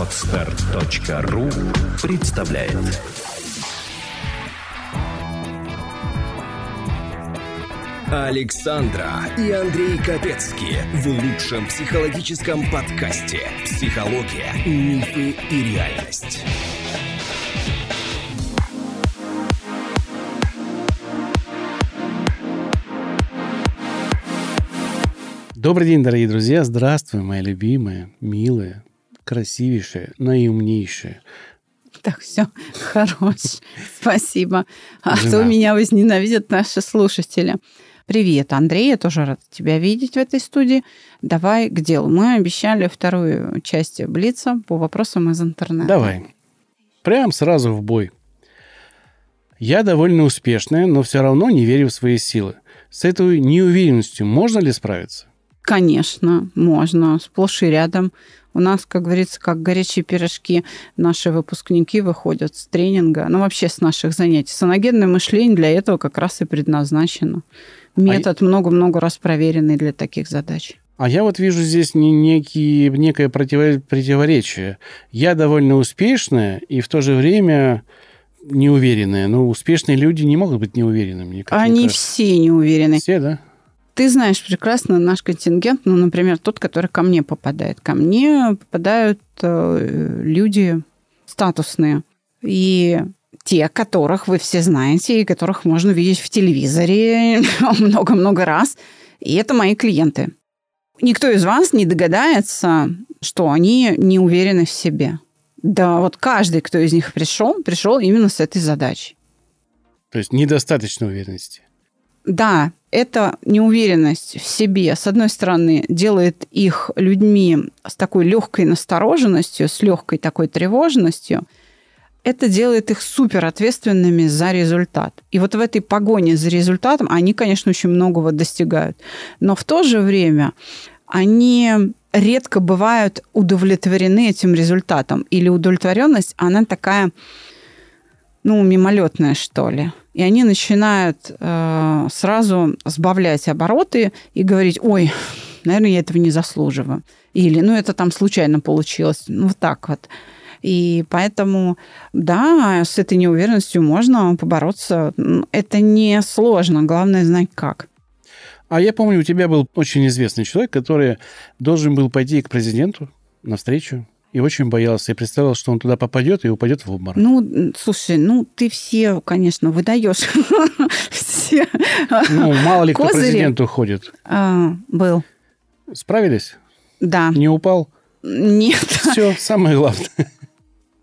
Отстар.ру представляет Александра и Андрей Капецки в лучшем психологическом подкасте «Психология, мифы и реальность». Добрый день, дорогие друзья. Здравствуй, мои любимые, милые, красивейшие, наиумнейшие. Так, все, хорош. Спасибо. А то меня возненавидят наши слушатели. Привет, Андрей, я тоже рада тебя видеть в этой студии. Давай к делу. Мы обещали вторую часть Блица по вопросам из интернета. Давай. Прям сразу в бой. Я довольно успешная, но все равно не верю в свои силы. С этой неуверенностью можно ли справиться? Конечно, можно. Сплошь и рядом. У нас, как говорится, как горячие пирожки, наши выпускники выходят с тренинга, ну вообще с наших занятий. Саногенное мышление для этого как раз и предназначено. Метод много-много раз проверенный для таких задач. А я вот вижу здесь не некие, некое противоречие. Я довольно успешная и в то же время неуверенная. Но успешные люди не могут быть неуверенными. Они все неуверены. Все, да? Ты знаешь прекрасно наш контингент, ну, например, тот, который ко мне попадает. Ко мне попадают э, люди статусные. И те, которых вы все знаете, и которых можно видеть в телевизоре много-много раз. И это мои клиенты. Никто из вас не догадается, что они не уверены в себе. Да, вот каждый, кто из них пришел, пришел именно с этой задачей. То есть недостаточно уверенности. Да, эта неуверенность в себе, с одной стороны, делает их людьми с такой легкой настороженностью, с легкой такой тревожностью. Это делает их супер ответственными за результат. И вот в этой погоне за результатом они, конечно, очень многого достигают. Но в то же время они редко бывают удовлетворены этим результатом. Или удовлетворенность, она такая, ну, мимолетная, что ли. И они начинают э, сразу сбавлять обороты и говорить, ой, наверное, я этого не заслуживаю. Или, ну, это там случайно получилось. Ну, вот так вот. И поэтому, да, с этой неуверенностью можно побороться. Это не сложно, главное знать как. А я помню, у тебя был очень известный человек, который должен был пойти к президенту навстречу и очень боялся. И представлял, что он туда попадет и упадет в обморок. Ну, слушай, ну ты все, конечно, выдаешь. все Ну, мало ли кто к президенту ходит. А, был. Справились? Да. Не упал? Нет. Все, самое главное.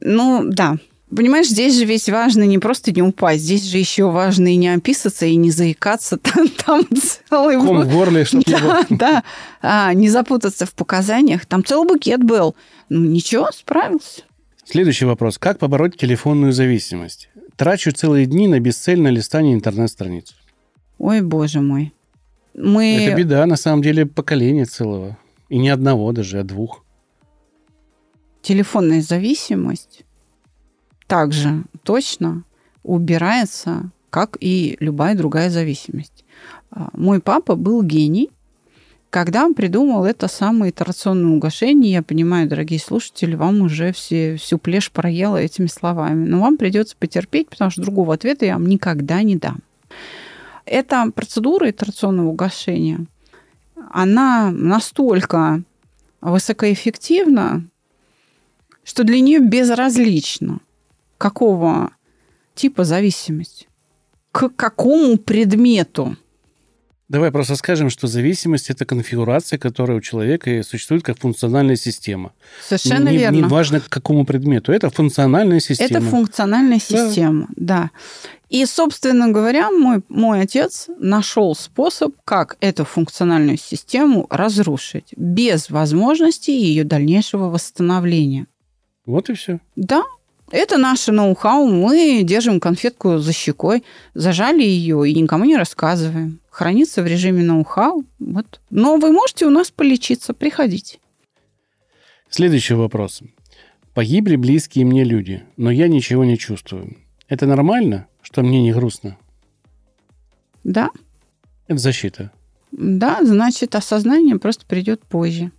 Ну, да. Понимаешь, здесь же ведь важно не просто не упасть, здесь же еще важно и не описаться, и не заикаться. Там, там целый... Ком в горле, чтобы да, не Да, а, не запутаться в показаниях. Там целый букет был. Ну, ничего, справился. Следующий вопрос. Как побороть телефонную зависимость? Трачу целые дни на бесцельное листание интернет-страниц. Ой, боже мой. Мы... Это беда, на самом деле, поколения целого. И не одного даже, а двух телефонная зависимость также точно убирается, как и любая другая зависимость. А, мой папа был гений, когда он придумал это самое итерационное угошение, я понимаю, дорогие слушатели, вам уже все, всю плешь проела этими словами, но вам придется потерпеть, потому что другого ответа я вам никогда не дам. Эта процедура итерационного угошения, она настолько высокоэффективна, что для нее безразлично, какого типа зависимость, к какому предмету. Давай просто скажем, что зависимость – это конфигурация, которая у человека существует как функциональная система. Совершенно не, верно. Не важно, к какому предмету. Это функциональная система. Это функциональная система, да. да. И, собственно говоря, мой, мой отец нашел способ, как эту функциональную систему разрушить без возможности ее дальнейшего восстановления. Вот и все. Да, это наше ноу-хау. Мы держим конфетку за щекой, зажали ее и никому не рассказываем. Хранится в режиме ноу-хау. Вот. Но вы можете у нас полечиться. Приходите. Следующий вопрос. Погибли близкие мне люди, но я ничего не чувствую. Это нормально, что мне не грустно? Да. Это защита. Да, значит, осознание просто придет позже.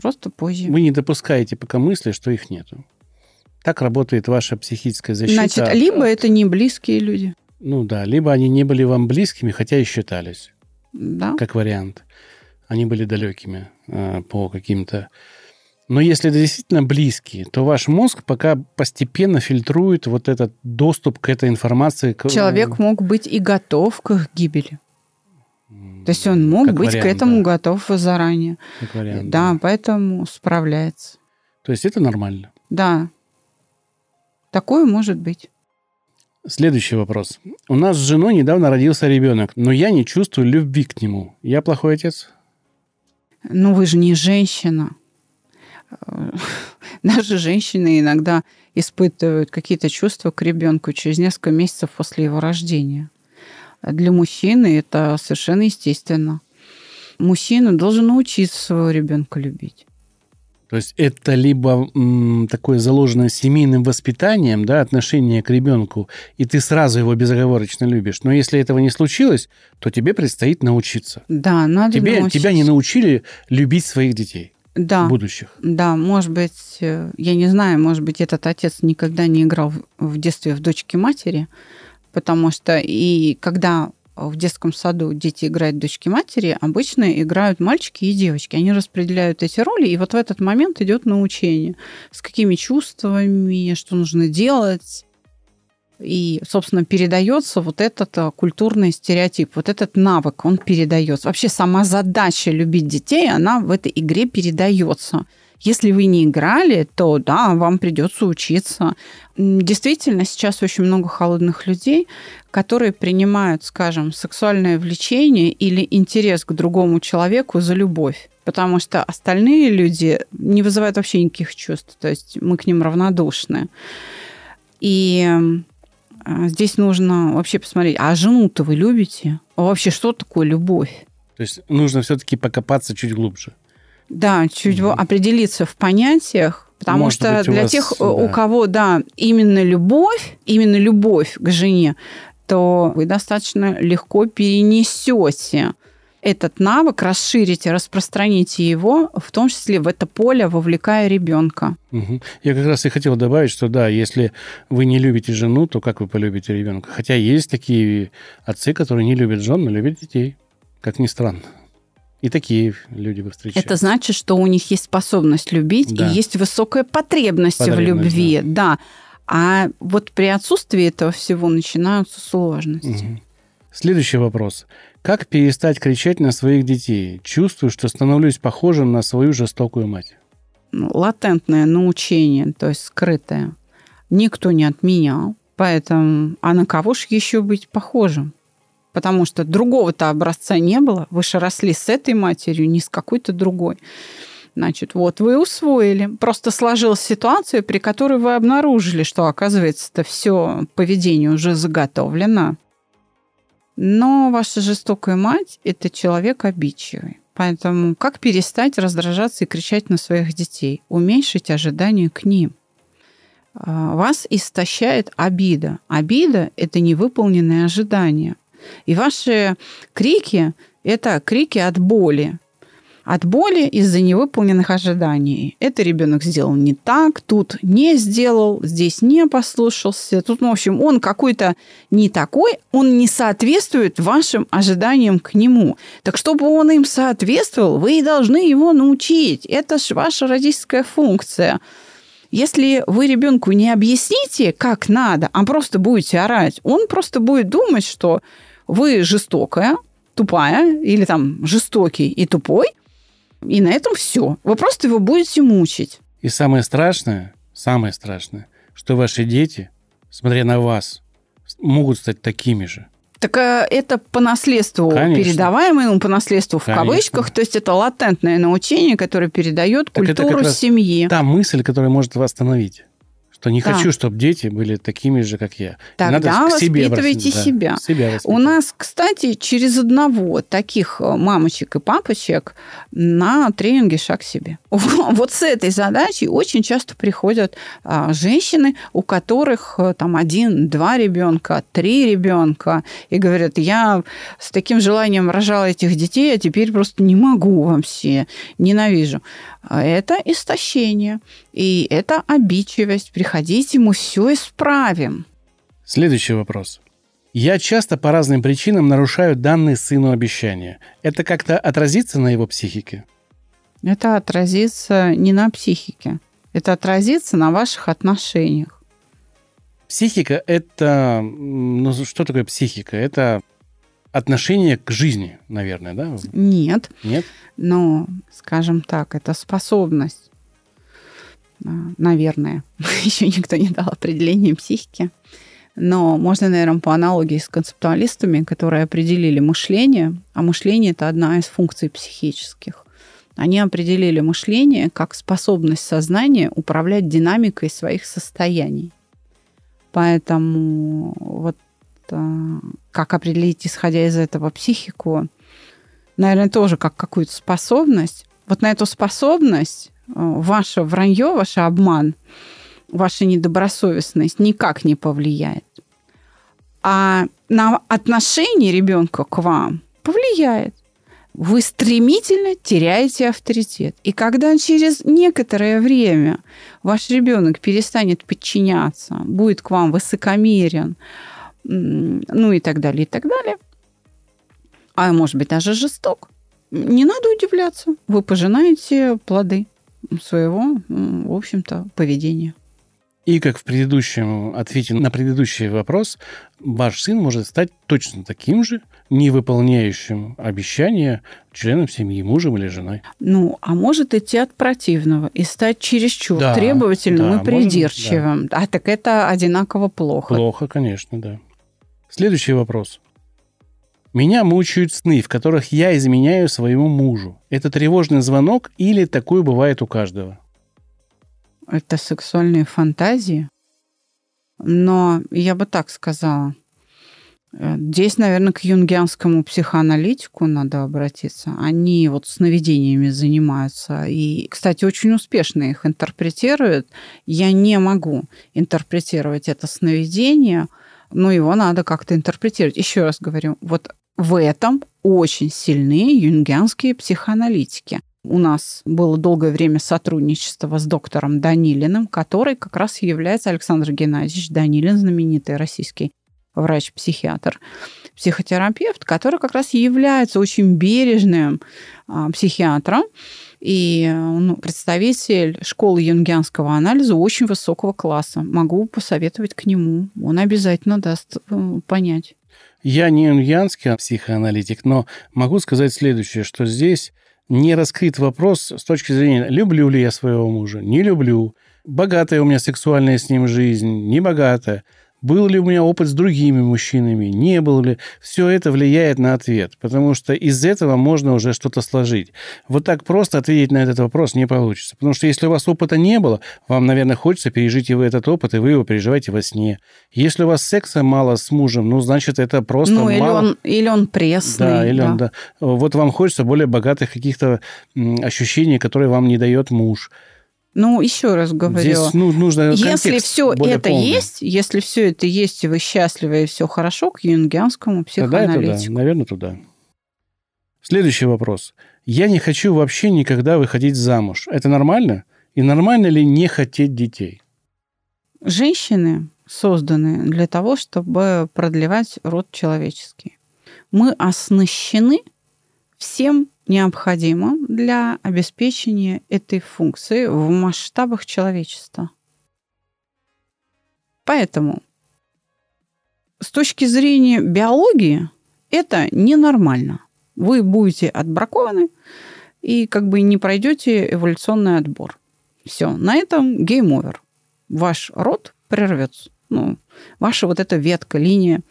Просто позже. Вы не допускаете пока мысли, что их нету. Так работает ваша психическая защита. Значит, либо это не близкие люди. Ну да, либо они не были вам близкими, хотя и считались, Да. как вариант. Они были далекими э, по каким-то... Но если это действительно близкие, то ваш мозг пока постепенно фильтрует вот этот доступ к этой информации. к- Человек мог быть и готов к их гибели. То есть он мог как быть к вариант, этому да, готов заранее. как вариант, да, поэтому справляется. То есть это нормально. Да. Такое может быть. Следующий вопрос. У нас с женой недавно родился ребенок, но я не чувствую любви к нему. Я плохой отец? Ну, вы же не женщина. Даже женщины иногда испытывают какие-то чувства к ребенку через несколько месяцев после его рождения. Для мужчины это совершенно естественно. Мужчина должен научиться своего ребенка любить. То есть это либо м, такое заложенное семейным воспитанием, да, отношение к ребенку, и ты сразу его безоговорочно любишь. Но если этого не случилось, то тебе предстоит научиться. Да, надо Тебе, научиться. тебя не научили любить своих детей Да, будущих. да, может быть, э, я не знаю, может быть, этот отец никогда не играл в- детстве в дочки матери, потому что и когда в детском саду дети играют дочки матери, обычно играют мальчики и девочки. Они распределяют эти роли, и вот в этот момент идет научение. С какими чувствами, что нужно делать. И, собственно, передается вот этот а, культурный стереотип, вот этот навык, он передается. Вообще сама задача любить детей, она в этой игре передается. Если вы не играли, то да, вам придется учиться. Действительно, сейчас очень много холодных людей, которые принимают, скажем, сексуальное влечение или интерес к другому человеку за любовь. Потому что остальные люди не вызывают вообще никаких чувств. То есть мы к ним равнодушны. И э, здесь нужно вообще посмотреть, а жену-то вы любите? А вообще что такое любовь? То есть нужно все-таки покопаться чуть глубже. Да, чуть во- определиться в понятиях, потому Может что быть, у для вас, тех, у да. кого, да, именно любовь, именно любовь к жене, то вы достаточно легко перенесете этот навык, расширите, распространите его, в том числе в это поле, вовлекая ребенка. Мгм. Я как раз и хотел добавить, что да, если вы не любите жену, то как вы полюбите ребенка? Хотя есть такие отцы, которые не любят жен, но любят детей. Как ни странно. И такие люди вы встречаете. Это значит, что у них есть способность любить Да. и есть высокая потребность, в Потребность, любви, да. А вот при отсутствии этого всего начинаются сложности. Мгм. Следующий вопрос. Как перестать кричать на своих детей? Чувствую, что становлюсь похожим на свою жестокую мать. ну, латентное научение, то есть скрытое, никто не отменял. Поэтому, а на кого же еще быть похожим? Потому что другого-то образца не было. Вы же росли с этой матерью, не с какой-то другой. Значит, вот вы усвоили. Просто сложилась ситуация, при которой вы обнаружили, что, оказывается, это все поведение уже заготовлено. Но ваша жестокая мать – это человек обидчивый. Поэтому как перестать раздражаться и кричать на своих детей? Уменьшить ожидания к ним. А, Вас истощает обида. Обида – это невыполненные ожидания. И ваши крики – это крики от боли. От боли из-за невыполненных ожиданий. Это ребенок сделал не так, тут не сделал, здесь не послушался. Тут, в общем, он какой-то не такой, он не соответствует вашим ожиданиям к нему. Так чтобы он им соответствовал, вы должны его научить. Это ж ваша родительская функция. Если вы ребенку не объясните, как надо, а просто будете орать, он просто будет думать, что вы жестокая, тупая, или там жестокий и тупой, и на этом все. Вы просто его будете мучить. И самое страшное, самое страшное, что ваши дети, смотря на вас, могут стать такими же. Так а, это по наследству Конечно. передаваемое, ну, по наследству в Конечно. кавычках, то есть это латентное научение, которое передает Так культуру семьи. Та мысль, которая может вас остановить. Что не Да. хочу, чтобы дети были такими же, как я. И Тогда надо к себе воспитывайте да, себя. себя У нас, кстати, через одного таких э, мамочек и папочек на тренинге «Шаг к себе». Вот с этой задачей очень часто приходят а, женщины, у которых э, там один, два ребенка, три ребенка, и говорят, я с таким желанием рожала этих детей, а теперь просто не могу вообще, ненавижу. А Это истощение, и это обидчивость. Приходите, мы все исправим. Следующий вопрос. Я часто по разным причинам нарушаю данные сыну обещания. Это как-то отразится на его психике? Это отразится не на психике, это отразится на ваших отношениях. Психика – это... Ну, что такое психика? Это отношение к жизни, наверное, да? Нет, Нет? но, скажем так, это способность, а, наверное, еще никто не дал определение психики, но можно, наверное, по аналогии с концептуалистами, которые определили мышление, а мышление – это одна из функций психических. Они определили мышление как способность сознания управлять динамикой своих состояний. Поэтому вот а, как определить, исходя из этого, психику, наверное, тоже как какую-то способность. Вот на эту способность э, ваше вранье, ваш обман, ваша недобросовестность никак не повлияет. А на отношение ребенка к вам повлияет. Вы стремительно теряете авторитет. И когда через некоторое время ваш ребенок перестанет подчиняться, будет к вам высокомерен, ну и так далее, и так далее, а может быть даже жесток, не надо удивляться. Вы пожинаете плоды своего, в общем-то, поведения. И как в предыдущем ответе на предыдущий вопрос, ваш сын может стать точно таким же, не выполняющим обещания членом семьи, мужем или женой. Ну, а может идти от противного и стать чересчур Да, требовательным да, и придирчивым. А так это одинаково плохо. Плохо, конечно, да. Следующий вопрос. Меня мучают сны, в которых я изменяю своему мужу. Это тревожный звонок или такое бывает у каждого? Это сексуальные фантазии. Но я бы так сказала. Э, Здесь, наверное, к юнгианскому психоаналитику надо обратиться. Они вот сновидениями занимаются. И, кстати, очень успешно их интерпретируют. Я не могу интерпретировать это сновидение, но его надо как-то интерпретировать. Еще раз говорю, вот в этом очень сильны юнгианские психоаналитики. У нас было долгое время сотрудничество с доктором Данилиным, который как раз является Александр Геннадьевич Данилин, знаменитый российский врач-психиатр, психотерапевт, который как раз является очень бережным а, психиатром и ну, представитель школы юнгианского анализа очень высокого класса. Могу посоветовать к нему. Он обязательно даст э, понять. Я не юнгианский психоаналитик, но могу сказать следующее, что здесь не раскрыт вопрос с точки зрения, люблю ли я своего мужа, не люблю, богатая у меня сексуальная с ним жизнь, не богатая, был ли у меня опыт с другими мужчинами, не был ли. Все это влияет на ответ, потому что из этого можно уже что-то сложить. Вот так просто ответить на этот вопрос не получится. Потому что если у вас опыта не было, вам, наверное, хочется пережить его этот опыт, и вы его переживаете во сне. Если у вас секса мало с мужем, ну, значит, это просто ну, или мало. он, или он пресный. Да, или он, да. Вот вам хочется более богатых каких-то ощущений, которые вам не дает муж. Ну, еще раз говорю. Здесь ну, нужно Если все это полный. есть, если все это есть, и вы счастливы, и все хорошо, к юнгианскому Тогда это да, психоаналитику. наверное, туда. Следующий вопрос. Я не хочу вообще никогда выходить замуж. Это нормально? И нормально ли не хотеть детей? Женщины созданы для того, чтобы продлевать род человеческий. Мы оснащены всем необходимым для обеспечения этой функции в масштабах человечества. Поэтому с точки зрения биологии это ненормально. Вы будете отбракованы и как бы не пройдете эволюционный отбор. Все, на этом game over. Ваш род прервется. Ну, ваша вот эта ветка, линия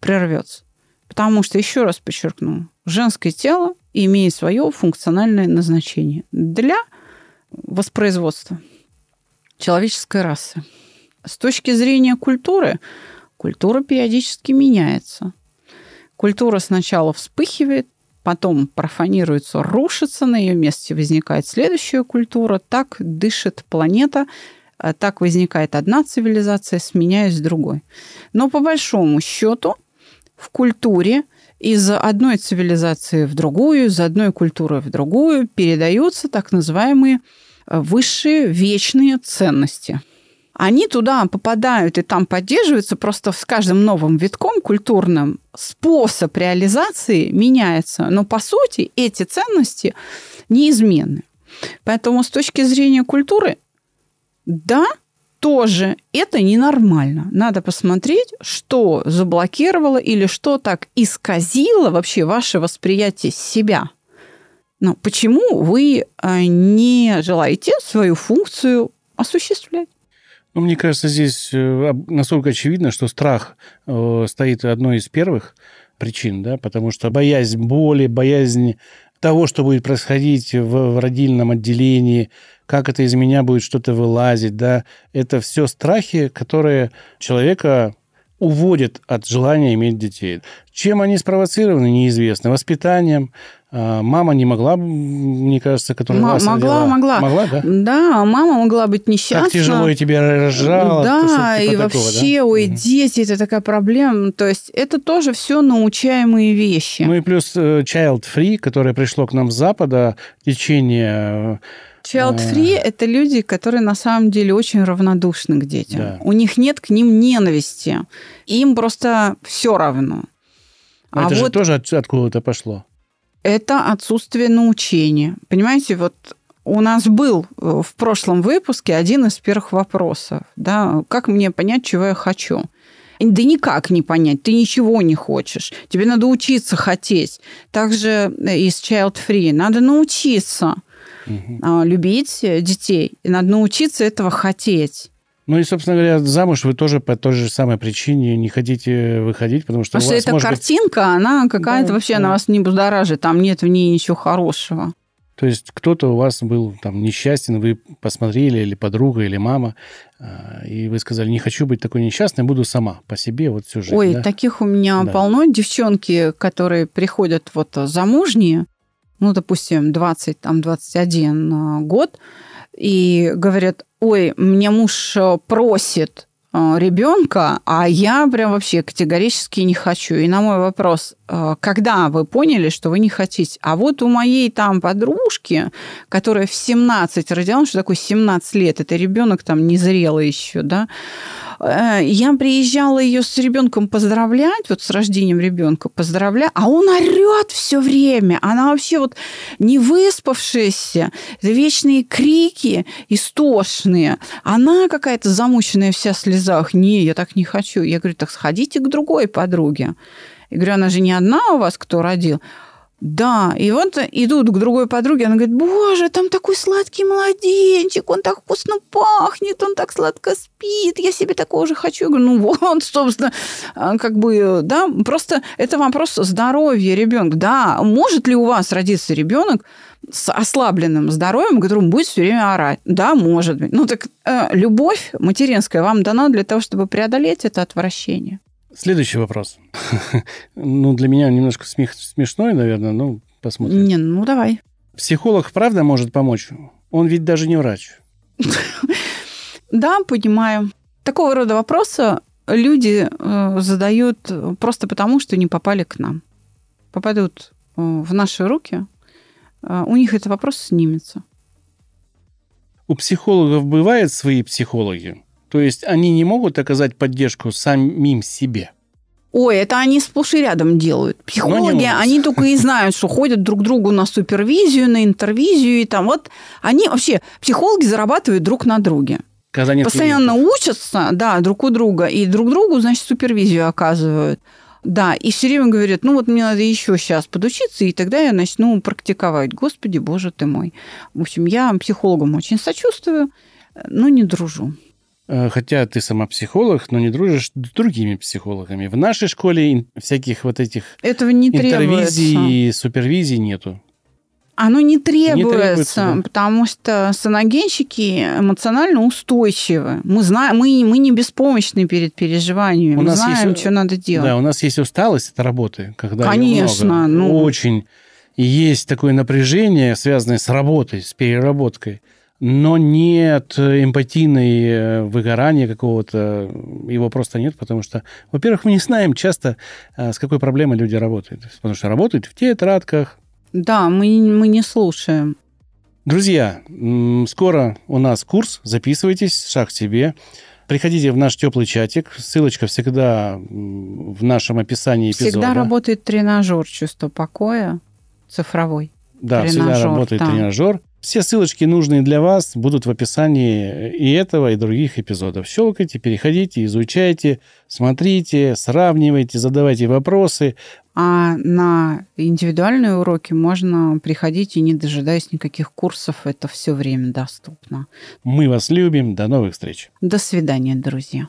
прервется. Потому что, еще раз подчеркну, женское тело имеет свое функциональное назначение для воспроизводства человеческой расы. С точки зрения культуры, культура периодически меняется. Культура сначала вспыхивает, потом профанируется, рушится, на ее месте возникает следующая культура, так дышит планета, э, так возникает одна цивилизация, сменяясь другой. Но по большому счету в культуре из одной цивилизации в другую, из одной культуры в другую передаются так называемые э, высшие вечные ценности. Они туда попадают и там поддерживаются, просто с каждым новым витком культурным способ реализации меняется. Но по сути эти ценности неизменны. Поэтому с точки зрения культуры, да, тоже это ненормально. Надо посмотреть, что заблокировало или что так исказило вообще ваше восприятие себя. Но почему вы э, не желаете свою функцию осуществлять? Ну, мне кажется, здесь э, настолько очевидно, что страх э, стоит одной из первых причин, да, потому что боязнь боли, боязнь того, что будет происходить в родильном отделении, как это из меня будет что-то вылазить, да, это все страхи, которые человека уводят от желания иметь детей. Чем они спровоцированы, неизвестно. Воспитанием, а, Мама не могла, мне кажется, которая М- вас могла, родила. могла. Могла, да? Да, мама могла быть несчастна. Как тяжело я тебя рожала. Да, что-то и типа такого, вообще, да? ой, Мгм. дети, это такая проблема. То есть это тоже все научаемые вещи. Ну и плюс э, Child Free, которое пришло к нам с Запада, течение... Child free – это люди, которые на самом деле очень равнодушны к детям. Да. У них нет к ним ненависти. Им просто все равно. А это же тоже от- откуда-то пошло. это отсутствие научения. Понимаете, вот у нас был э, в прошлом выпуске один из первых вопросов. Да, как мне понять, чего я хочу? Да никак не понять, ты ничего не хочешь. Тебе надо учиться хотеть. Также э, из Child Free надо научиться А, любить детей. И надо научиться этого хотеть. Ну и, собственно говоря, замуж вы тоже по той же самой причине не хотите выходить, потому что Потому у что эта может быть, картинка, она какая-то Да, вообще, да. она вас не будоражит, там нет в ней ничего хорошего. То есть кто-то у вас был там несчастен, вы посмотрели, или подруга, или мама, а, и вы сказали, не хочу быть такой несчастной, буду сама по себе вот всю жизнь. Ой, да? таких у меня Да. полно. Девчонки, которые приходят вот замужние, ну, допустим, 20, там, 21 а, год, и говорят, ой, мне муж э, просит ребенка, а я прям вообще категорически не хочу. И на мой вопрос, э, когда вы поняли, что вы не хотите? А вот у моей там подружки, которая в 17 родила, ну, что такое 17 лет, это ребенок там незрелый еще, да, Э, я приезжала ее с ребенком поздравлять, вот с рождением ребенка поздравляю, а он орет все время. Она вообще вот не выспавшаяся, вечные крики истошные. Она какая-то замученная вся в слезах. Не, я так не хочу. Я говорю, так сходите к другой подруге. Я говорю, она же не одна у вас, кто родил. Да, и вот идут к другой подруге, она говорит, боже, там такой сладкий младенчик, он так вкусно пахнет, он так сладко спит, я себе такого же хочу. Я говорю, ну вот, собственно, а, как бы, да, просто это вопрос здоровья ребенка. Да, может ли у вас родиться ребенок с ослабленным здоровьем, которому будет все время орать? Да, может быть. Ну так э, любовь материнская вам дана для того, чтобы преодолеть это отвращение. Следующий вопрос. ну, для меня немножко смех- смешной, наверное, ну, посмотрим. Не, ну давай. Психолог правда может помочь? Он ведь даже не врач. Да, понимаю. Такого рода вопросы люди э, задают просто потому, что не попали к нам. Попадут э, в наши руки, э, у них этот вопрос снимется. У психологов бывают свои психологи? То есть они не могут оказать поддержку самим себе? Ой, это они сплошь и рядом делают. Психологи, они только и знают, что ходят друг другу на супервизию, на интервизию и там. Вот они вообще, психологи зарабатывают друг на друге. Когда нет Постоянно клиентов? учатся, да, друг у друга, и друг другу, значит, супервизию оказывают. Да, и все время говорят, ну вот мне надо еще сейчас подучиться, и тогда я начну практиковать. Господи, боже ты мой. В общем, я психологам очень сочувствую, но не дружу. Э, Хотя ты сама психолог, но не дружишь с другими психологами. В нашей школе всяких вот этих Этого не требуется. интервизий и супервизий нету. Оно не требуется, Не требуется, да. потому что саногенщики эмоционально устойчивы. Мы знаем, мы, мы не беспомощны перед переживаниями. У мы нас знаем, есть- что надо делать. Да, у нас есть усталость от работы, когда Конечно, много. ну. очень. И есть такое напряжение, связанное с работой, с переработкой, но нет эмпатийной э, выгорания какого-то, его просто нет, потому что, во-первых, мы не знаем часто, э, с какой проблемой люди работают. Потому что работают в тетрадках. Да, мы, мы не слушаем. Друзья, скоро у нас курс, записывайтесь, шаг к себе. Приходите в наш теплый чатик, ссылочка всегда в нашем описании эпизода. Всегда работает тренажер чувства покоя цифровой. Да, всегда Тренажер, работает да. тренажер. Все ссылочки, нужные для вас, будут в описании и этого, и других эпизодов. Щелкайте, переходите, изучайте, смотрите, сравнивайте, задавайте вопросы. А на индивидуальные уроки можно приходить и не дожидаясь никаких курсов, это все время доступно. Мы вас любим. До новых встреч. До свидания, друзья.